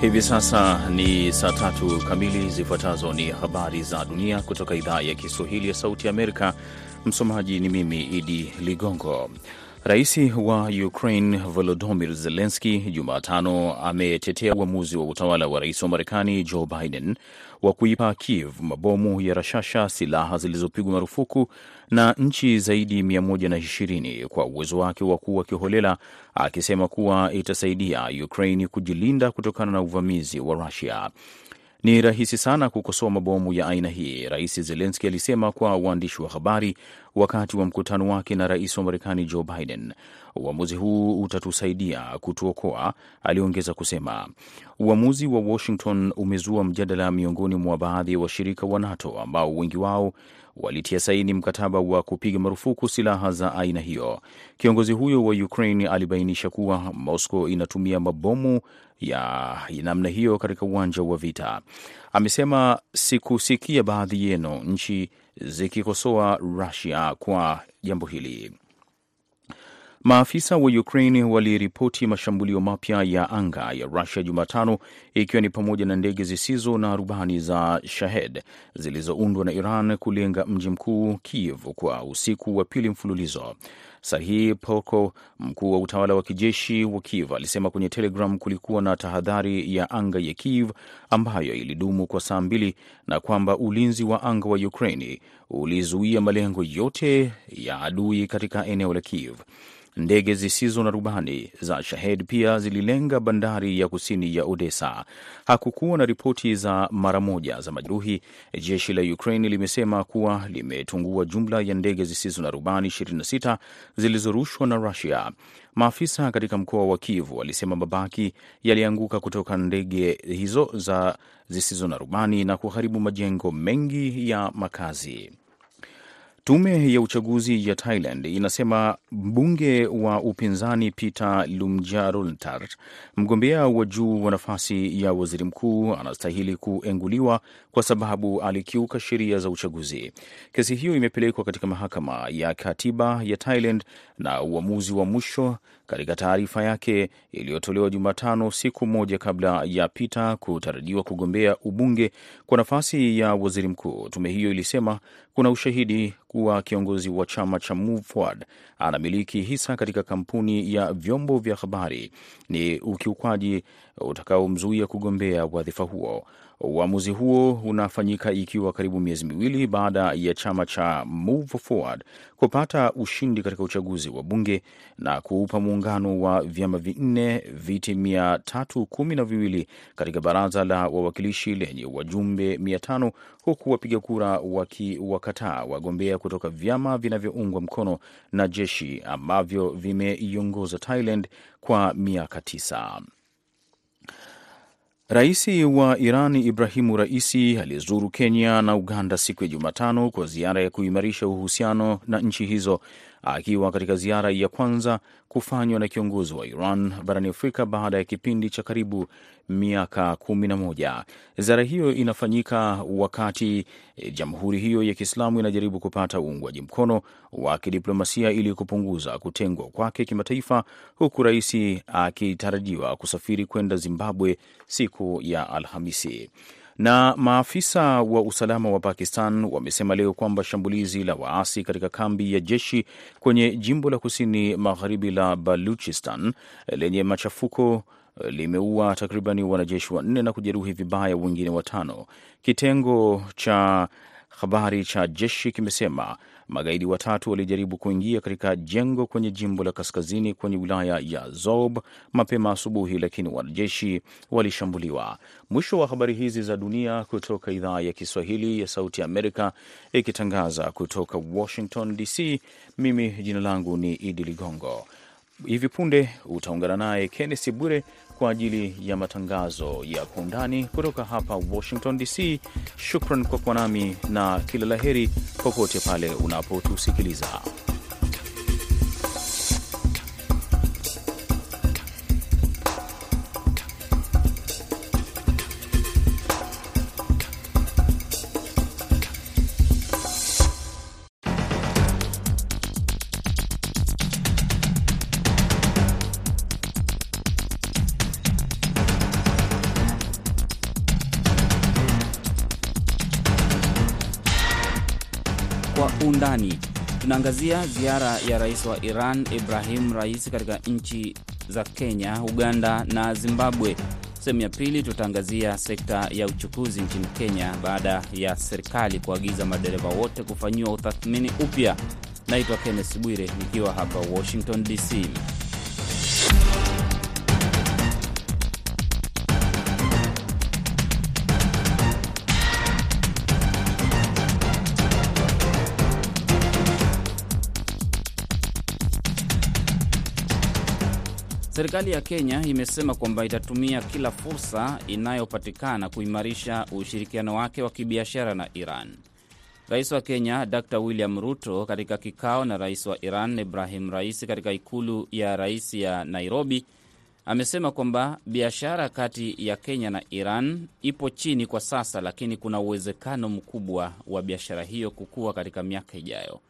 Hivi sasa ni saa tatu kamili. Zifuatazo ni habari za dunia kutoka idhaa ya Kiswahili ya Sauti Amerika. Msomaji ni mimi Idi Ligongo. Rais wa Ukraine Volodymyr Zelensky Jumatano ametetea uamuzi wa utawala wa rais wa Marekani Joe Biden wa kuipa Kiev mabomu ya rashasha, silaha zilizopigwa marufuku na nchi zaidi 120 kwa uwezo wake wa kuwa kiholela, akisema kuwa itasaidia Ukraine kujilinda kutokana na uvamizi wa Rusia. Ni rahisi sana kukosoa mabomu ya aina hii, Rais Zelenski alisema kwa waandishi wa habari wakati wa mkutano wake na rais wa Marekani Joe Biden. Uamuzi huu utatusaidia kutuokoa, aliongeza kusema. Uamuzi wa Washington umezua mjadala miongoni mwa baadhi ya wa washirika wa NATO ambao wengi wao walitia saini mkataba wa kupiga marufuku silaha za aina hiyo. Kiongozi huyo wa Ukraine alibainisha kuwa Moscow inatumia mabomu ya namna hiyo katika uwanja wa vita. Amesema, sikusikia baadhi yenu nchi zikikosoa Russia kwa jambo hili. Maafisa wa Ukraine waliripoti mashambulio mapya ya anga ya Rusia Jumatano, ikiwa ni pamoja na ndege zisizo na rubani za Shahed zilizoundwa na Iran kulenga mji mkuu Kiev kwa usiku wa pili mfululizo. Sahi Poko, mkuu wa utawala wa kijeshi wa Kiev, alisema kwenye Telegram kulikuwa na tahadhari ya anga ya Kiev ambayo ilidumu kwa saa mbili na kwamba ulinzi wa anga wa Ukraini ulizuia malengo yote ya adui katika eneo la Kiev. Ndege zisizo na rubani za Shahed pia zililenga bandari ya kusini ya Odessa. Hakukuwa na ripoti za mara moja za majeruhi. Jeshi la Ukraine limesema kuwa limetungua jumla ya ndege zisizo na rubani 26 zilizorushwa na Russia. Maafisa katika mkoa wa Kiev walisema mabaki yalianguka kutoka ndege hizo za zisizo na rubani na kuharibu majengo mengi ya makazi. Tume ya uchaguzi ya Thailand inasema mbunge wa upinzani Peter Lumjaruntar, mgombea wa juu wa nafasi ya waziri mkuu, anastahili kuenguliwa kwa sababu alikiuka sheria za uchaguzi. Kesi hiyo imepelekwa katika mahakama ya katiba ya Thailand na uamuzi wa mwisho katika taarifa yake iliyotolewa Jumatano, siku moja kabla ya Peter kutarajiwa kugombea ubunge kwa nafasi ya waziri mkuu. Tume hiyo ilisema kuna ushahidi kuwa kiongozi wa chama cha Move Forward anamiliki hisa katika kampuni ya vyombo vya habari, ni ukiukwaji utakaomzuia kugombea wadhifa huo. Uamuzi huo unafanyika ikiwa karibu miezi miwili baada ya chama cha Move Forward kupata ushindi katika uchaguzi wa bunge na kuupa muungano wa vyama vinne viti mia tatu kumi na viwili katika baraza la wawakilishi lenye wajumbe mia tano huku wapiga kura wakiwakataa wagombea kutoka vyama vinavyoungwa mkono na jeshi ambavyo vimeiongoza Thailand kwa miaka tisa. Rais wa Iran Ibrahimu Raisi alizuru Kenya na Uganda siku ya Jumatano kwa ziara ya kuimarisha uhusiano na nchi hizo, akiwa katika ziara ya kwanza kufanywa na kiongozi wa Iran barani Afrika baada ya kipindi cha karibu miaka kumi na moja. Ziara hiyo inafanyika wakati e, jamhuri hiyo ya Kiislamu inajaribu kupata uungwaji mkono wa kidiplomasia ili kupunguza kutengwa kwake kimataifa, huku rais akitarajiwa kusafiri kwenda Zimbabwe siku ya Alhamisi. Na maafisa wa usalama wa Pakistan wamesema leo kwamba shambulizi la waasi katika kambi ya jeshi kwenye jimbo la kusini magharibi la Baluchistan lenye machafuko limeua takribani wanajeshi wanne na kujeruhi vibaya wengine watano. Kitengo cha habari cha jeshi kimesema magaidi watatu walijaribu kuingia katika jengo kwenye jimbo la kaskazini kwenye wilaya ya Zob mapema asubuhi, lakini wanajeshi walishambuliwa. Mwisho wa habari hizi za dunia kutoka idhaa ya Kiswahili ya Sauti ya Amerika, ikitangaza kutoka Washington DC. Mimi jina langu ni Idi Ligongo. Hivi punde utaungana naye Kennesi Bwire kwa ajili ya matangazo ya kwa undani kutoka hapa Washington DC. Shukran kwa kuwa nami na kila la heri popote pale unapotusikiliza. Undani. Tunaangazia ziara ya rais wa Iran Ibrahim Rais katika nchi za Kenya, Uganda na Zimbabwe. Sehemu ya pili tutaangazia sekta ya uchukuzi nchini Kenya baada ya serikali kuagiza madereva wote kufanyiwa utathmini upya. Naitwa Kenneth Bwire nikiwa hapa Washington DC. Serikali ya Kenya imesema kwamba itatumia kila fursa inayopatikana kuimarisha ushirikiano wake wa kibiashara na Iran. Rais wa Kenya Dr William Ruto katika kikao na rais wa Iran Ibrahim Rais katika ikulu ya rais ya Nairobi amesema kwamba biashara kati ya Kenya na Iran ipo chini kwa sasa, lakini kuna uwezekano mkubwa wa biashara hiyo kukua katika miaka ijayo.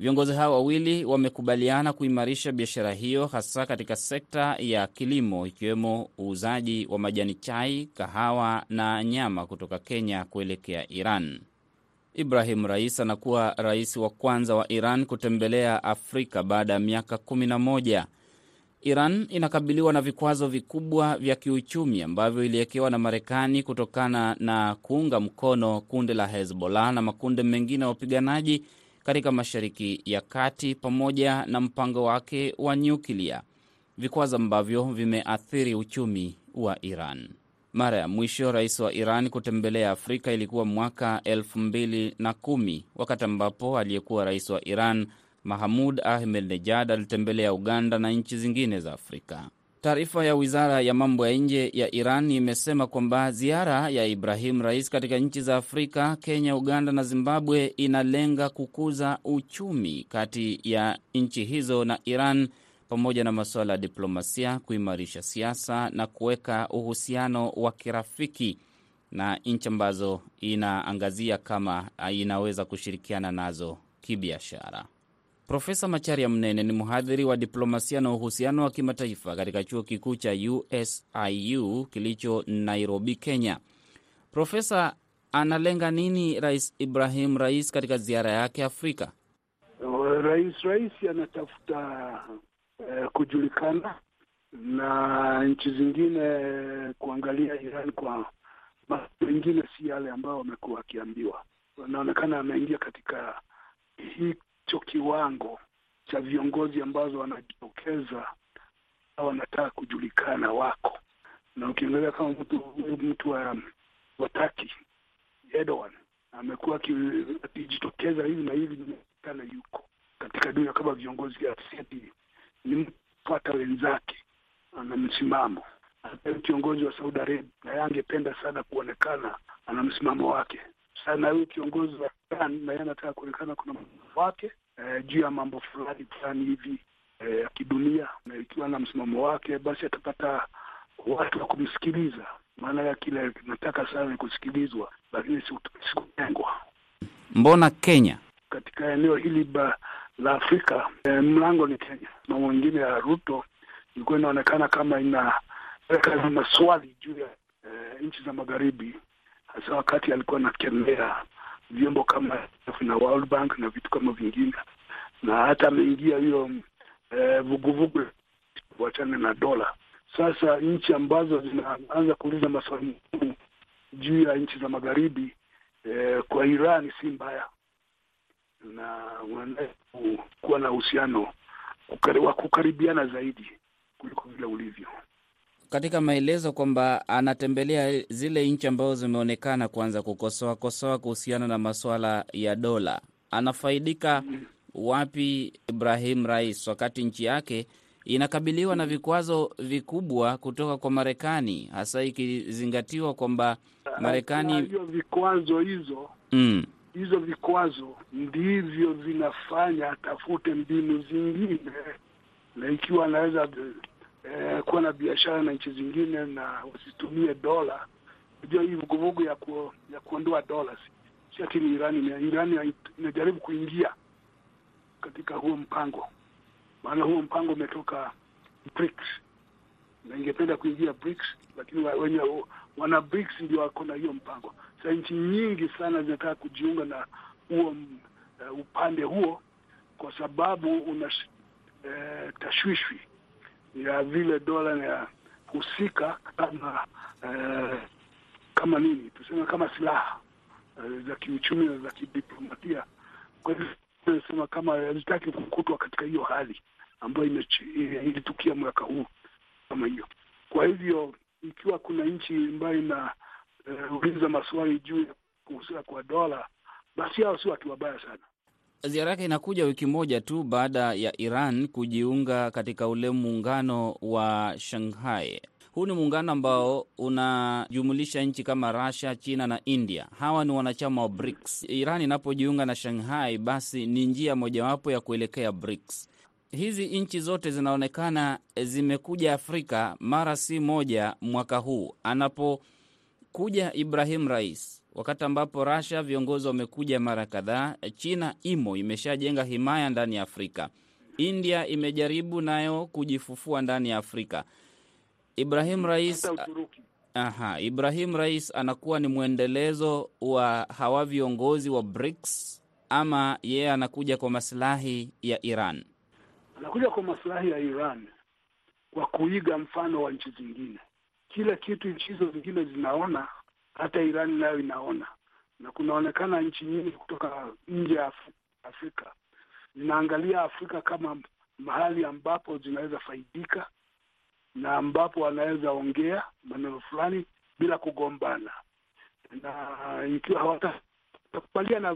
Viongozi hao wawili wamekubaliana kuimarisha biashara hiyo hasa katika sekta ya kilimo, ikiwemo uuzaji wa majani chai, kahawa na nyama kutoka Kenya kuelekea Iran. Ibrahim Rais anakuwa rais wa kwanza wa Iran kutembelea Afrika baada ya miaka 11. Iran inakabiliwa na vikwazo vikubwa vya kiuchumi ambavyo iliwekewa na Marekani kutokana na kuunga mkono kundi la Hezbollah na makundi mengine ya wapiganaji katika Mashariki ya Kati pamoja na mpango wake wa nyuklia, vikwazo ambavyo vimeathiri uchumi wa Iran. Mara ya mwisho rais wa Iran kutembelea Afrika ilikuwa mwaka elfu mbili na kumi wakati ambapo aliyekuwa rais wa Iran Mahamud Ahmed Nejad alitembelea Uganda na nchi zingine za Afrika. Taarifa ya wizara ya mambo ya nje ya Iran imesema kwamba ziara ya Ibrahim Rais katika nchi za Afrika, Kenya, Uganda na Zimbabwe inalenga kukuza uchumi kati ya nchi hizo na Iran pamoja na masuala ya diplomasia, kuimarisha siasa na kuweka uhusiano wa kirafiki na nchi ambazo inaangazia kama inaweza kushirikiana nazo kibiashara. Profesa Macharia Mnene ni mhadhiri wa diplomasia na uhusiano wa kimataifa katika chuo kikuu cha USIU kilicho Nairobi, Kenya. Profesa, analenga nini Rais Ibrahim Rais katika ziara yake Afrika? Rais Rais anatafuta eh, kujulikana na nchi zingine kuangalia Iran kwa mengine, si yale ambayo wamekuwa wakiambiwa. Anaonekana ameingia katika hicho kiwango cha viongozi ambazo wanajitokeza wanataka kujulikana wako, na ukiangalia kama mtu mtu wa wataki Erdogan amekuwa akijitokeza hivi na hivi, inaonekana yuko katika dunia kama viongozi aseti ni mfuata wenzake, ana msimamo. Hata kiongozi wa Saudi Arabia naye angependa sana kuonekana ana msimamo wake sana. Huyu kiongozi wa Iran naye anataka kuonekana kuna msimamo wake eh, juu ya mambo fulani fulani hivi ya eh, kidunia, na ikiwa na msimamo wake basi atapata watu wa kumsikiliza. Maana ya kile nataka sana ni kusikilizwa, lakini sikutengwa. Mbona Kenya katika eneo hili ba la Afrika eh, mlango ni Kenya. Msimamo mwingine ya Ruto ilikuwa inaonekana kama inaweka maswali juu ya eh, nchi za magharibi, hasa wakati alikuwa anakemea vyombo kama na World Bank na vitu kama vingine, na hata ameingia hiyo vuguvugu eh, wachane na dola. Sasa nchi ambazo zinaanza kuuliza maswali muhimu juu ya nchi za magharibi eh, kwa Irani si mbaya na wanataka kuwa na uhusiano wa kukaribiana zaidi kuliko vile ulivyo. Katika maelezo kwamba anatembelea zile nchi ambazo zimeonekana kuanza kukosoa kosoa kuhusiana na masuala ya dola, anafaidika wapi Ibrahim Rais wakati nchi yake inakabiliwa na vikwazo vikubwa kutoka kwa Marekani, hasa ikizingatiwa kwamba Marekani hiyo vikwazo hizo mm. hizo vikwazo ndivyo vinafanya atafute mbinu zingine, na ikiwa anaweza eh, kuwa na biashara na nchi zingine na wasitumie dola. Unajua hii vuguvugu ya ku, ya kuondoa dola si ati ni Irani. Irani inajaribu kuingia katika huo mpango, maana huo mpango umetoka BRICS na ingependa kuingia BRICS, lakini wenye wana BRICS ndio wako na hiyo mpango. Sasa nchi nyingi sana zinataka kujiunga na huo uh, upande huo kwa sababu una uh, tashwishwi ya vile dola inahusika kama eh, kama nini tuseme kama silaha eh, za kiuchumi na za kidiplomatia. Kwa hivyo nasema kama hazitaki kukutwa katika hiyo hali ambayo ilitukia mwaka huu kama hiyo. Kwa hivyo ikiwa kuna nchi ambayo inauliza eh, maswali juu ya kuhusika kwa dola, basi hao si watu wabaya sana. Ziara yake inakuja wiki moja tu baada ya Iran kujiunga katika ule muungano wa Shanghai. Huu ni muungano ambao unajumulisha nchi kama Russia, China na India. Hawa ni wanachama wa BRICS. Iran inapojiunga na Shanghai, basi ni njia mojawapo ya kuelekea BRICS. Hizi nchi zote zinaonekana zimekuja Afrika mara si moja mwaka huu. Anapokuja Ibrahim Rais, wakati ambapo Russia viongozi wamekuja mara kadhaa, China imo imeshajenga himaya ndani ya Afrika, India imejaribu nayo kujifufua ndani ya Afrika. Ibrahim Rais, aha, Ibrahim Rais anakuwa ni mwendelezo wa hawa viongozi wa BRICS ama yeye anakuja kwa masilahi ya Iran? Anakuja kwa masilahi ya Iran kwa kuiga mfano wa nchi zingine. Kila kitu nchi hizo zingine zinaona, hata Irani nayo inaona, na kunaonekana nchi nyingi kutoka nje ya Afrika. Zinaangalia Afrika kama mahali ambapo zinaweza faidika na ambapo wanaweza ongea maneno fulani bila kugombana, na ikiwa hawatakubaliana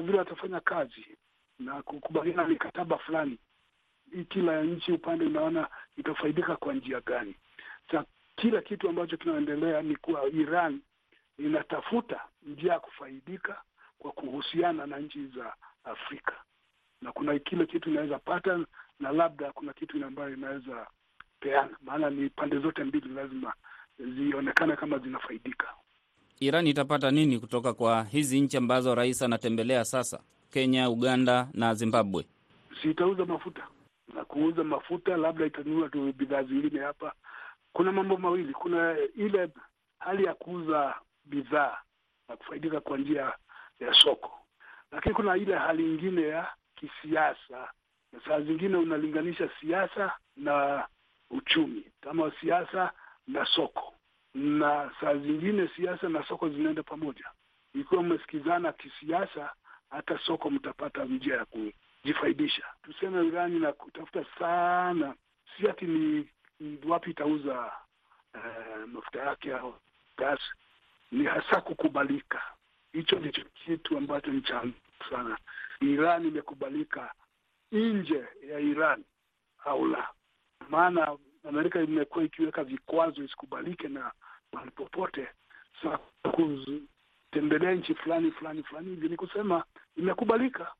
vile watafanya kazi na kukubaliana mikataba fulani, kila nchi upande unaona itafaidika kwa njia gani. Kila kitu ambacho kinaendelea ni kuwa Iran inatafuta njia ya kufaidika kwa kuhusiana na nchi za Afrika, na kuna kile kitu inaweza pata na labda kuna kitu ambayo inaweza peana, maana ni pande zote mbili lazima zionekane kama zinafaidika. Iran itapata nini kutoka kwa hizi nchi ambazo rais anatembelea sasa, Kenya, Uganda na Zimbabwe? Si itauza mafuta na kuuza mafuta, labda itanunua tu bidhaa zingine hapa. Kuna mambo mawili, kuna ile hali ya kuuza bidhaa na kufaidika kwa njia ya soko, lakini kuna ile hali ingine ya kisiasa, na saa zingine unalinganisha siasa na uchumi kama siasa na soko, na saa zingine siasa na soko zinaenda pamoja. Ikiwa mmesikizana kisiasa, hata soko mtapata njia ya kujifaidisha. Tuseme Irani na kutafuta sana, si ati ni wapi itauza uh, mafuta yake au gas, ni hasa kukubalika. Hicho ndicho kitu ambacho ni cha sana. Iran imekubalika nje ya Iran au la? Maana Amerika imekuwa ikiweka vikwazo isikubalike na mahali popote. Sasa kutembelea nchi fulani fulani fulani hivi ni kusema imekubalika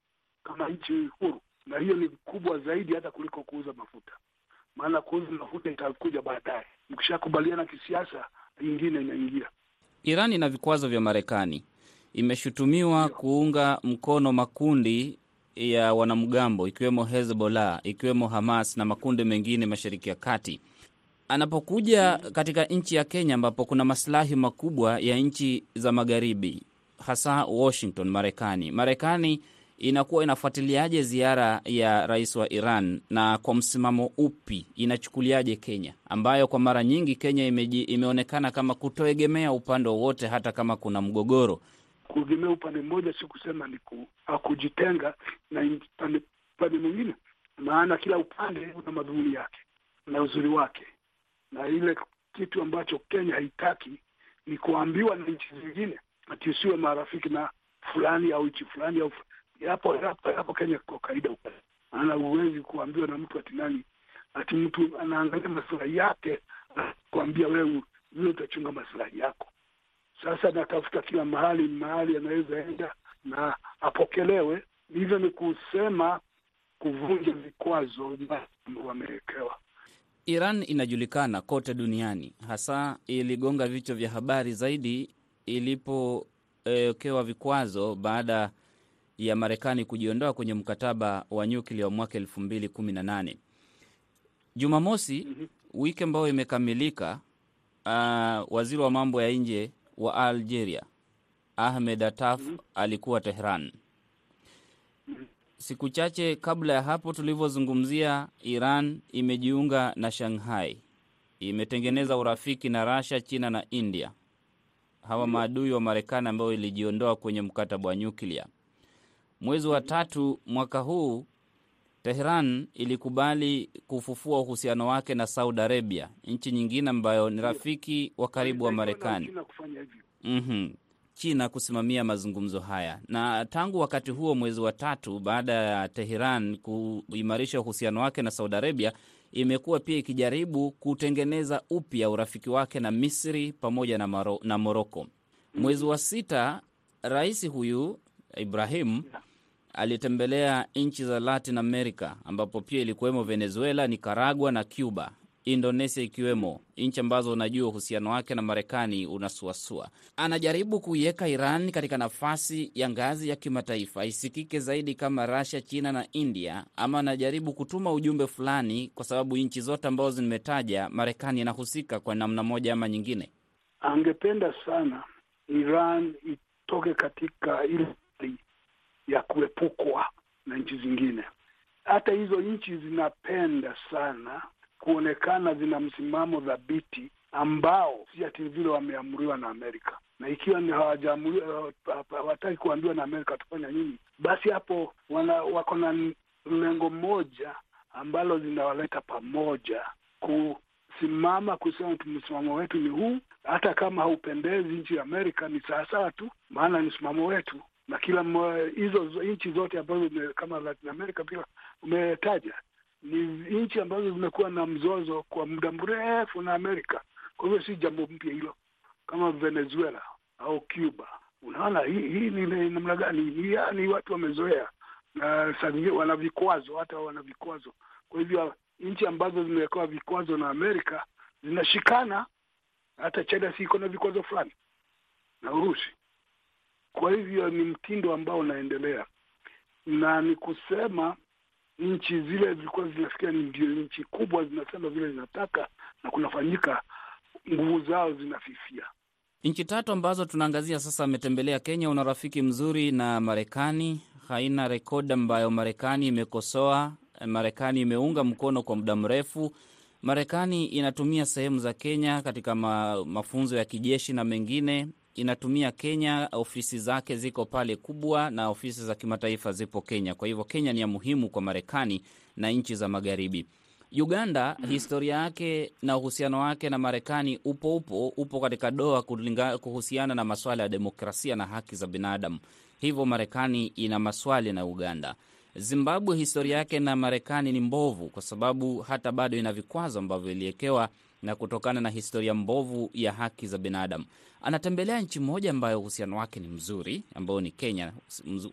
kama nchi huru, na hiyo ni kubwa zaidi hata kuliko kuuza mafuta, maana kuuza mafuta itakuja baadaye. Mkishakubaliana kisiasa, nyingine inaingia. Iran ina vikwazo vya Marekani, imeshutumiwa kuunga mkono makundi ya wanamgambo ikiwemo Hezbollah, ikiwemo Hamas na makundi mengine Mashariki ya Kati. Anapokuja katika nchi ya Kenya ambapo kuna masilahi makubwa ya nchi za magharibi, hasa Washington, Marekani, Marekani inakuwa inafuatiliaje ziara ya rais wa Iran na kwa msimamo upi inachukuliaje Kenya, ambayo kwa mara nyingi Kenya imeji, imeonekana kama kutoegemea upande wowote hata kama kuna mgogoro? Kuegemea upande mmoja si kusema ni ku, kujitenga na upande mwingine, maana kila upande una madhumuni yake na uzuri wake, na ile kitu ambacho Kenya haitaki ni kuambiwa na nchi zingine ati usiwe marafiki na fulani au nchi fulani au yapo yapo yapo Kenya kwa kawaida, maana huwezi kuambiwa na mtu ati nani ati mtu anaangalia maslahi yake kuambia wewe vile utachunga maslahi yako. Sasa natafuta kila mahali mahali anaweza enda na apokelewe. Hivyo ni kusema kuvunja vikwazo wamewekewa. Iran inajulikana kote duniani, hasa iligonga vichwa vya habari zaidi ilipowekewa e, vikwazo baada ya Marekani kujiondoa kwenye mkataba wa nyuklia wa mwaka elfu mbili kumi na nane. Jumamosi mm -hmm. wiki ambayo imekamilika, uh, waziri wa mambo ya nje wa Algeria Ahmed Attaf mm -hmm. alikuwa Tehran. Siku chache kabla ya hapo tulivyozungumzia, Iran imejiunga na Shanghai, imetengeneza urafiki na Russia, China na India, hawa maadui wa Marekani ambao ilijiondoa kwenye mkataba wa nyuklia. Mwezi wa tatu mwaka huu Tehran ilikubali kufufua uhusiano wake na Saudi Arabia, nchi nyingine ambayo ni rafiki wa karibu wa Marekani. Mhm. China kusimamia mazungumzo haya, na tangu wakati huo, mwezi wa tatu baada ya Teheran kuimarisha uhusiano wake na Saudi Arabia, imekuwa pia ikijaribu kutengeneza upya urafiki wake na Misri pamoja na, na Moroko. Mwezi wa sita, rais huyu Ibrahim alitembelea nchi za Latin America ambapo pia ilikuwemo Venezuela, Nicaragua na Cuba, Indonesia ikiwemo nchi ambazo unajua uhusiano wake na Marekani unasuasua. Anajaribu kuiweka Iran katika nafasi ya ngazi ya kimataifa isikike zaidi kama Russia, China na India, ama anajaribu kutuma ujumbe fulani, kwa sababu nchi zote ambazo zimetaja Marekani inahusika kwa namna moja ama nyingine. Angependa sana Iran itoke katika ile ya kuepukwa na nchi zingine. Hata hizo nchi zinapenda sana kuonekana zina msimamo thabiti ambao si ati vile wameamriwa na Amerika, na ikiwa ni hawajaamriwa, hawataki kuambiwa na Amerika tufanya nini, basi hapo wana wako na lengo moja ambalo zinawaleta pamoja. Kusimama kusema msimamo wetu ni huu, hata kama haupendezi nchi ya Amerika ni sawasawa tu, maana ni msimamo wetu na kila hizo nchi zote ambazo kama Latin America pia umetaja ni nchi ambazo zimekuwa na mzozo kwa muda mrefu na Amerika. Kwa hivyo si jambo mpya hilo, kama Venezuela au Cuba. Unaona hii hii ni namna gani? Ni watu wamezoea, na wana vikwazo, hata wana vikwazo. Kwa hivyo nchi ambazo zimewekewa vikwazo na Amerika zinashikana. Hata China si iko na vikwazo fulani na Urusi. Kwa hivyo ni mtindo ambao unaendelea, na ni kusema nchi zile zilikuwa zinafikia ndio nchi kubwa, zinasema vile zinataka na kunafanyika, nguvu zao zinafifia. Nchi tatu ambazo tunaangazia sasa, ametembelea Kenya, una rafiki mzuri na Marekani, haina rekodi ambayo Marekani imekosoa. Marekani imeunga mkono kwa muda mrefu. Marekani inatumia sehemu za Kenya katika ma, mafunzo ya kijeshi na mengine inatumia Kenya, ofisi zake ziko pale kubwa, na ofisi za kimataifa zipo Kenya. Kwa hivyo Kenya ni ya muhimu kwa Marekani na nchi za magharibi. Uganda, historia yake na uhusiano wake na Marekani upo upo upo katika doa kuhusiana na maswala ya demokrasia na haki za binadamu. Hivyo Marekani ina maswali na Uganda. Zimbabwe, historia yake na Marekani ni mbovu, kwa sababu hata bado ina vikwazo ambavyo iliwekewa na kutokana na historia mbovu ya haki za binadamu. Anatembelea nchi moja ambayo uhusiano wake ni mzuri, ambayo ni Kenya,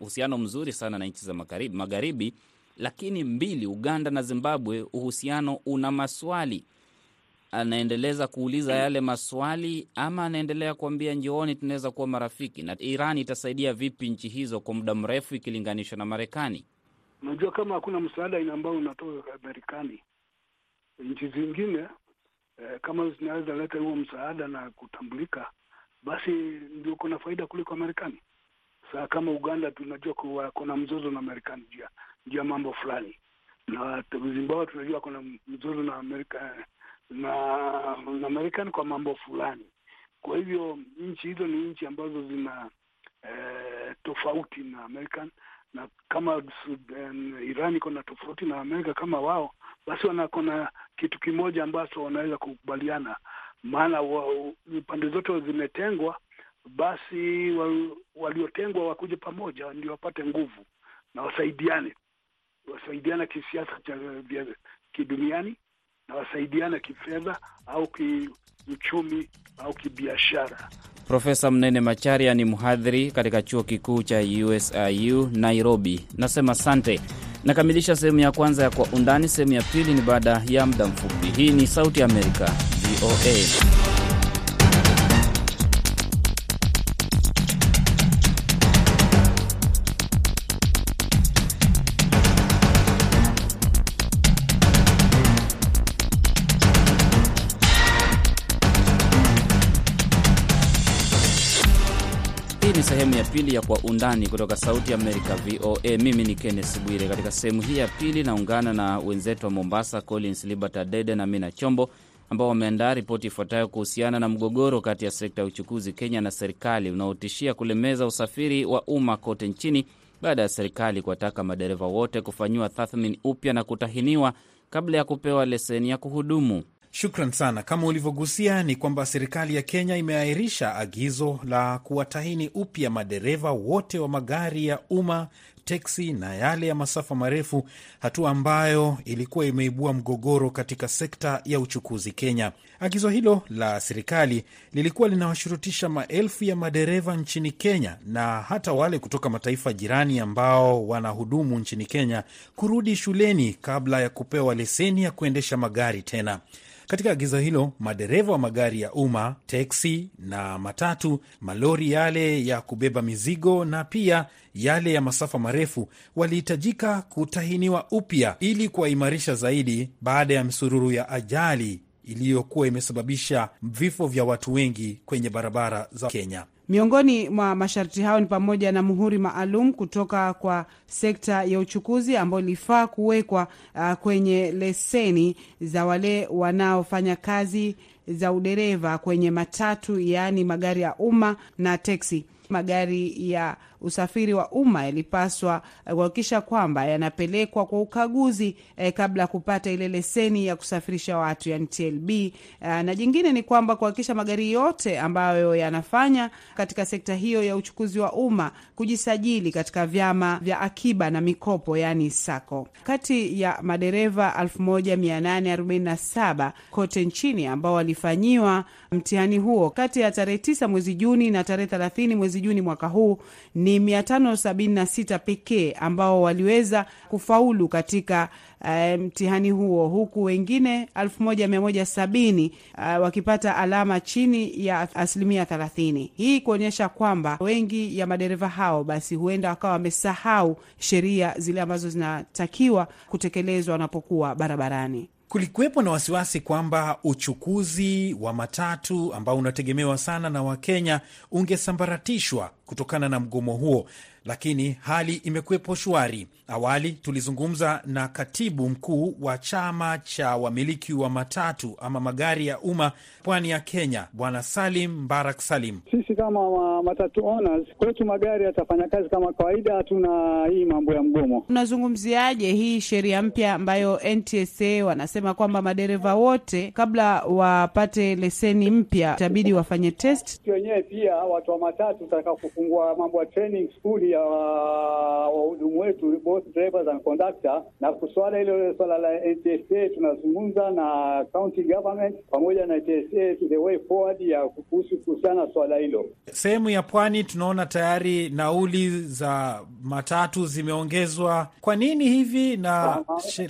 uhusiano mzuri sana na nchi za magharibi, magharibi. Lakini mbili, Uganda na Zimbabwe, uhusiano una maswali. Anaendeleza kuuliza yale maswali ama anaendelea kuambia njooni, tunaweza kuwa marafiki? Na Iran itasaidia vipi nchi hizo kwa muda mrefu ikilinganishwa na Marekani? Unajua, kama hakuna msaada ambao unatoka Marekani, nchi zingine eh, kama zinaweza leta huo msaada na kutambulika, basi ndio kuna faida kuliko Marekani. Saa kama Uganda tunajua kuwa kuna mzozo na Marekani juu ya mambo fulani, na Zimbabwe tunajua kuna mzozo na Amerika na na Marekani kwa mambo fulani. Kwa hivyo nchi hizo ni nchi ambazo zina eh, tofauti na Amerika na kama Sudan, Iran iko na tofauti na Amerika kama wao, basi wanako na kitu kimoja ambacho wanaweza kukubaliana, maana pande zote zimetengwa, basi waliotengwa wakuje pamoja ndio wapate nguvu na wasaidiane, wasaidiana kisiasa cha kiduniani na wasaidiana kifedha au kiuchumi au kibiashara. Profesa Mnene Macharia ni mhadhiri katika chuo kikuu cha USIU Nairobi. Nasema asante. Nakamilisha sehemu ya kwanza ya Kwa Undani. Sehemu ya pili ni baada ya muda mfupi. Hii ni Sauti ya Amerika, VOA. Pili ya Kwa Undani kutoka Sauti ya Amerika, VOA. Mimi ni Kenneth Bwire. Katika sehemu hii ya pili naungana na wenzetu wa Mombasa, Collins Liberta Dede na Mina Chombo, ambao wameandaa ripoti ifuatayo kuhusiana na mgogoro kati ya sekta ya uchukuzi Kenya na serikali unaotishia kulemeza usafiri wa umma kote nchini baada ya serikali kuwataka madereva wote kufanyiwa tathmini upya na kutahiniwa kabla ya kupewa leseni ya kuhudumu. Shukran sana. Kama ulivyogusia ni kwamba serikali ya Kenya imeahirisha agizo la kuwatahini upya madereva wote wa magari ya umma, teksi na yale ya masafa marefu, hatua ambayo ilikuwa imeibua mgogoro katika sekta ya uchukuzi Kenya. Agizo hilo la serikali lilikuwa linawashurutisha maelfu ya madereva nchini Kenya na hata wale kutoka mataifa jirani ambao wanahudumu nchini Kenya kurudi shuleni kabla ya kupewa leseni ya kuendesha magari tena. Katika agizo hilo madereva wa magari ya umma, teksi na matatu, malori yale ya kubeba mizigo na pia yale ya masafa marefu walihitajika kutahiniwa upya ili kuwaimarisha zaidi baada ya msururu ya ajali iliyokuwa imesababisha vifo vya watu wengi kwenye barabara za Kenya. Miongoni mwa masharti hayo ni pamoja na muhuri maalum kutoka kwa sekta ya uchukuzi ambayo ilifaa kuwekwa uh, kwenye leseni za wale wanaofanya kazi za udereva kwenye matatu, yaani magari ya umma na teksi. Magari ya usafiri wa umma yalipaswa kuhakikisha kwamba yanapelekwa kwa ukaguzi eh, kabla ya kupata ile leseni ya kusafirisha watu yani TLB. Eh, na jingine ni kwamba kuhakikisha magari yote ambayo yanafanya katika sekta hiyo ya uchukuzi wa umma kujisajili katika vyama vya akiba na mikopo yani SACCO. Kati ya madereva 1847 kote nchini ambao walifanyiwa mtihani huo kati ya tarehe 9 mwezi Juni na tarehe 30 mwezi Juni mwaka huu ni 576 pekee ambao waliweza kufaulu katika uh, mtihani huo huku wengine 1170 uh, wakipata alama chini ya asilimia 30. Hii kuonyesha kwamba wengi ya madereva hao basi huenda wakawa wamesahau sheria zile ambazo zinatakiwa kutekelezwa wanapokuwa barabarani. Kulikuwepo na wasiwasi kwamba uchukuzi wa matatu ambao unategemewa sana na Wakenya ungesambaratishwa kutokana na mgomo huo, lakini hali imekuwepo shwari. Awali tulizungumza na katibu mkuu wa chama cha wamiliki wa matatu ama magari ya umma pwani ya Kenya, Bwana Salim Mbarak Salim. Sisi kama matatu owners, kwetu magari yatafanya kazi kama kawaida, hatuna hii mambo ya mgomo. Unazungumziaje hii sheria mpya ambayo NTSA wanasema kwamba madereva wote kabla wapate leseni mpya itabidi wafanye test? Wenyewe pia watu wa matatu tutaka kufungua mambo ya training school ya wahudumu wetu both drivers and conductor, na kuswala hilo swala la NTSA tunazungumza na county government pamoja na NTSA to the way forward ya kuhusu kuhusiana swala hilo. Sehemu ya pwani tunaona tayari nauli za matatu zimeongezwa. Kwa nini hivi? Na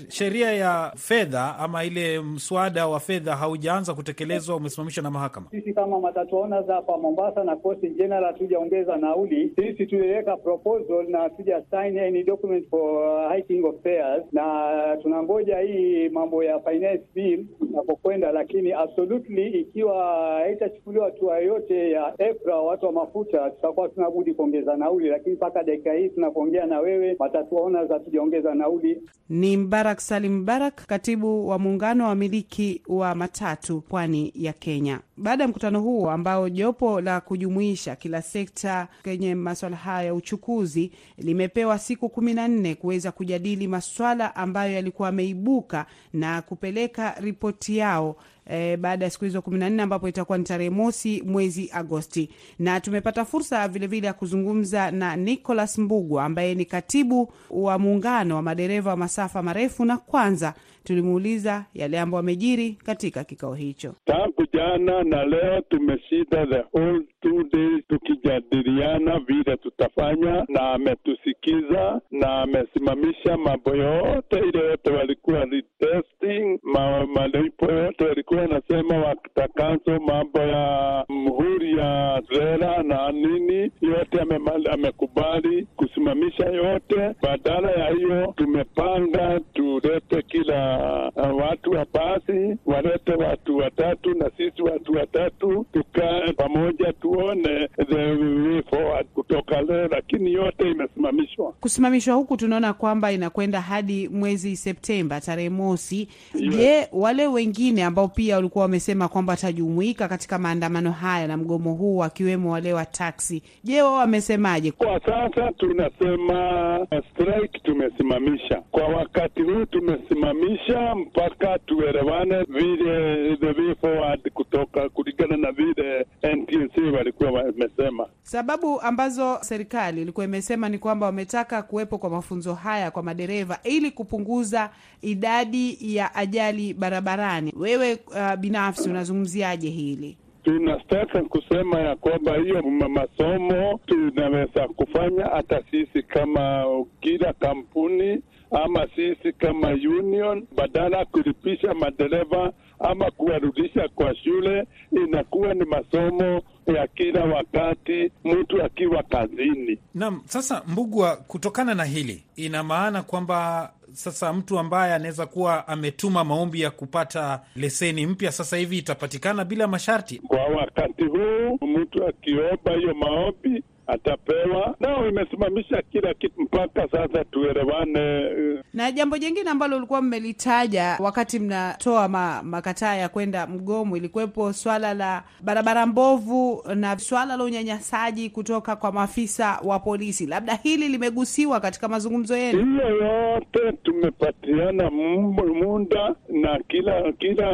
sheria ya fedha ama ile mswada wa fedha haujaanza kutekelezwa, umesimamishwa na mahakama. Sisi kama matatu owners hapa Mombasa na Coast in general hatujaongeza nauli. Sisi tuliweka proposal na hatuja sign any document for hiking of fares, na tunangoja hii mambo ya finance bill inapokwenda, lakini absolutely ikiwa haitachukuliwa hatua yoyote ya EPRA, watu wa mafuta, tutakuwa tunabudi kuongeza nauli, lakini mpaka dakika hii tunapoongea na wewe, watatuona za tujaongeza nauli. Ni Mbarak Salim Mbarak, katibu wa muungano wa wamiliki wa matatu pwani ya Kenya. Baada ya mkutano huo ambao jopo la kujumuisha kila sekta kwenye maswala haya ya uchukuzi limepewa siku kumi na nne kuweza kujadili maswala ambayo yalikuwa yameibuka na kupeleka ripoti yao E, baada ya siku hizo kumi na nne ambapo itakuwa ni tarehe mosi mwezi Agosti, na tumepata fursa vilevile ya kuzungumza na Nicholas Mbugwa ambaye ni katibu wa muungano wa madereva wa masafa marefu, na kwanza tulimuuliza yale ambayo amejiri katika kikao hicho. Tangu jana na leo tumeshida the whole two days tukijadiliana vile tutafanya, na ametusikiza na amesimamisha mambo yote ile yote walikuwa retesting, ma, malipo yote walikuwa wanasema watakanso mambo ya mhuri ya rera na nini yote ame, amekubali kusimamisha yote. Badala ya hiyo tumepanga tulete kila uh, watu wa basi walete watu watatu na sisi watu watatu tukae pamoja tuone the way forward kutoka leo, lakini yote imesimamishwa. Kusimamishwa huku tunaona kwamba inakwenda hadi mwezi Septemba tarehe mosi. Je, wale wengine ambao pia walikuwa wamesema kwamba watajumuika katika maandamano haya na mgomo huu wakiwemo wale wa taksi, je, wao wamesemaje? Kwa sasa tunasema uh, strike tumesimamisha kwa wakati huu, tumesimamisha mpaka tuelewane vile the way forward kutoka kulingana na vile NTSA walikuwa wamesema. Sababu ambazo serikali ilikuwa imesema ni kwamba wametaka kuwepo kwa mafunzo haya kwa madereva ili kupunguza idadi ya ajali barabarani. Wewe uh, binafsi unazungumziaje hili? Tunataka kusema ya kwamba hiyo masomo tunaweza kufanya hata sisi kama kila kampuni ama sisi kama union, badala ya kulipisha madereva ama kuwarudisha kwa shule, inakuwa ni masomo ya kila wakati mtu akiwa kazini. Naam, sasa Mbugwa, kutokana na hili, ina maana kwamba sasa mtu ambaye anaweza kuwa ametuma maombi ya kupata leseni mpya sasa hivi itapatikana bila masharti. Kwa wakati huu mtu akiomba hiyo maombi atapewa. Nao imesimamisha kila kitu mpaka sasa tuelewane. Na jambo jingine ambalo ulikuwa mmelitaja wakati mnatoa ma, makataa ya kwenda mgomo, ilikuwepo swala la barabara mbovu na swala la unyanyasaji kutoka kwa maafisa wa polisi. Labda hili limegusiwa katika mazungumzo yenu? Hiyo yote tumepatiana muda na kila kila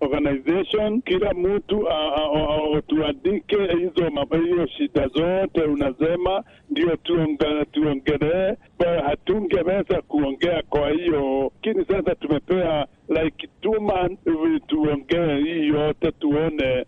organization, kila mtu tuandike hizo hiyo shida zote unasema ndio tuongelee. Hatungeweza kuongea, kwa hiyo lakini sasa tumepea like two tuongee hii yote tuone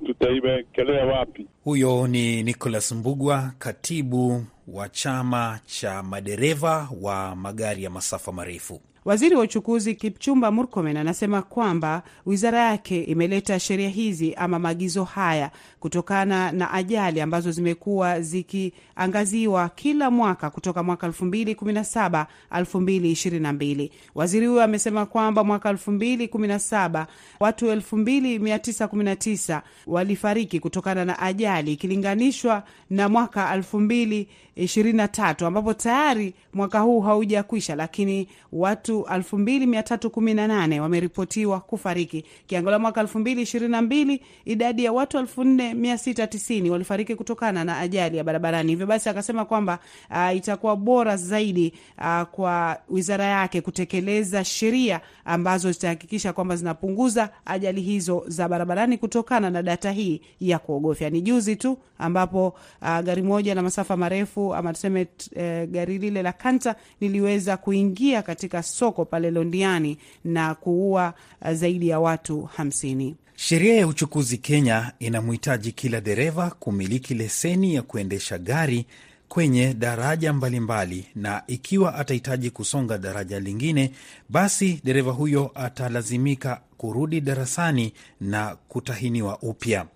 tutaiwekelea tuta wapi. Huyo ni Nicholas Mbugwa, katibu wa chama cha madereva wa magari ya masafa marefu. Waziri wa uchukuzi Kipchumba Murkomen anasema kwamba wizara yake imeleta sheria hizi ama maagizo haya kutokana na ajali ambazo zimekuwa zikiangaziwa kila mwaka kutoka mwaka 2017 2022. Waziri huyo amesema kwamba mwaka 2017 watu 2919 walifariki kutokana na ajali ikilinganishwa na mwaka 2023 ambapo tayari mwaka huu haujakwisha, lakini watu 2318 wameripotiwa kufariki. Kiangalia mwaka 2022 idadi ya watu 4690 walifariki kutokana na ajali ya barabarani. Hivyo basi akasema kwamba uh, itakuwa bora zaidi uh, kwa wizara yake kutekeleza sheria ambazo zitahakikisha kwamba zinapunguza ajali hizo za barabarani kutokana na data hii ya kuogofya. Ni juzi tu ambapo uh, gari moja la masafa marefu ama tuseme uh, gari lile la Kanta liliweza kuingia katika soko pale Londiani na kuua uh, zaidi ya watu hamsini. Sheria ya uchukuzi Kenya inamhitaji kila dereva kumiliki leseni ya kuendesha gari kwenye daraja mbalimbali mbali, na ikiwa atahitaji kusonga daraja lingine, basi dereva huyo atalazimika kurudi darasani na kutahiniwa upya.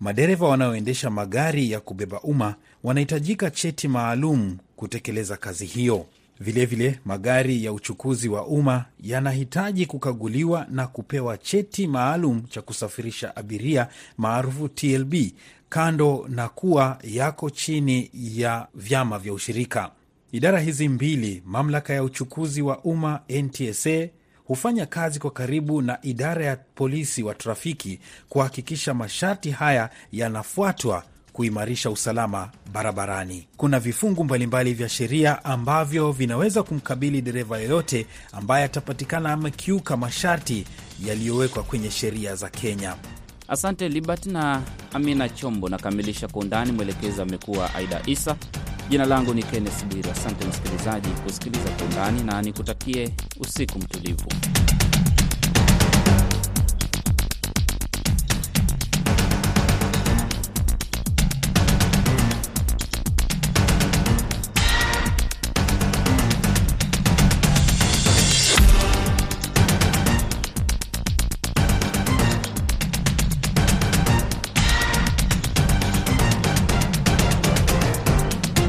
Madereva wanaoendesha magari ya kubeba umma wanahitajika cheti maalum kutekeleza kazi hiyo. Vilevile vile, magari ya uchukuzi wa umma yanahitaji kukaguliwa na kupewa cheti maalum cha kusafirisha abiria maarufu TLB, kando na kuwa yako chini ya vyama vya ushirika. Idara hizi mbili, mamlaka ya uchukuzi wa umma NTSA, hufanya kazi kwa karibu na idara ya polisi wa trafiki kuhakikisha masharti haya yanafuatwa kuimarisha usalama barabarani. Kuna vifungu mbalimbali vya sheria ambavyo vinaweza kumkabili dereva yoyote ambaye atapatikana amekiuka masharti yaliyowekwa kwenye sheria za Kenya. Asante Libert na Amina Chombo. Nakamilisha kwa undani. Mwelekezi amekuwa Aida Isa. Jina langu ni Kennes Bwiri. Asante msikilizaji kusikiliza kwa undani, na nikutakie usiku mtulivu.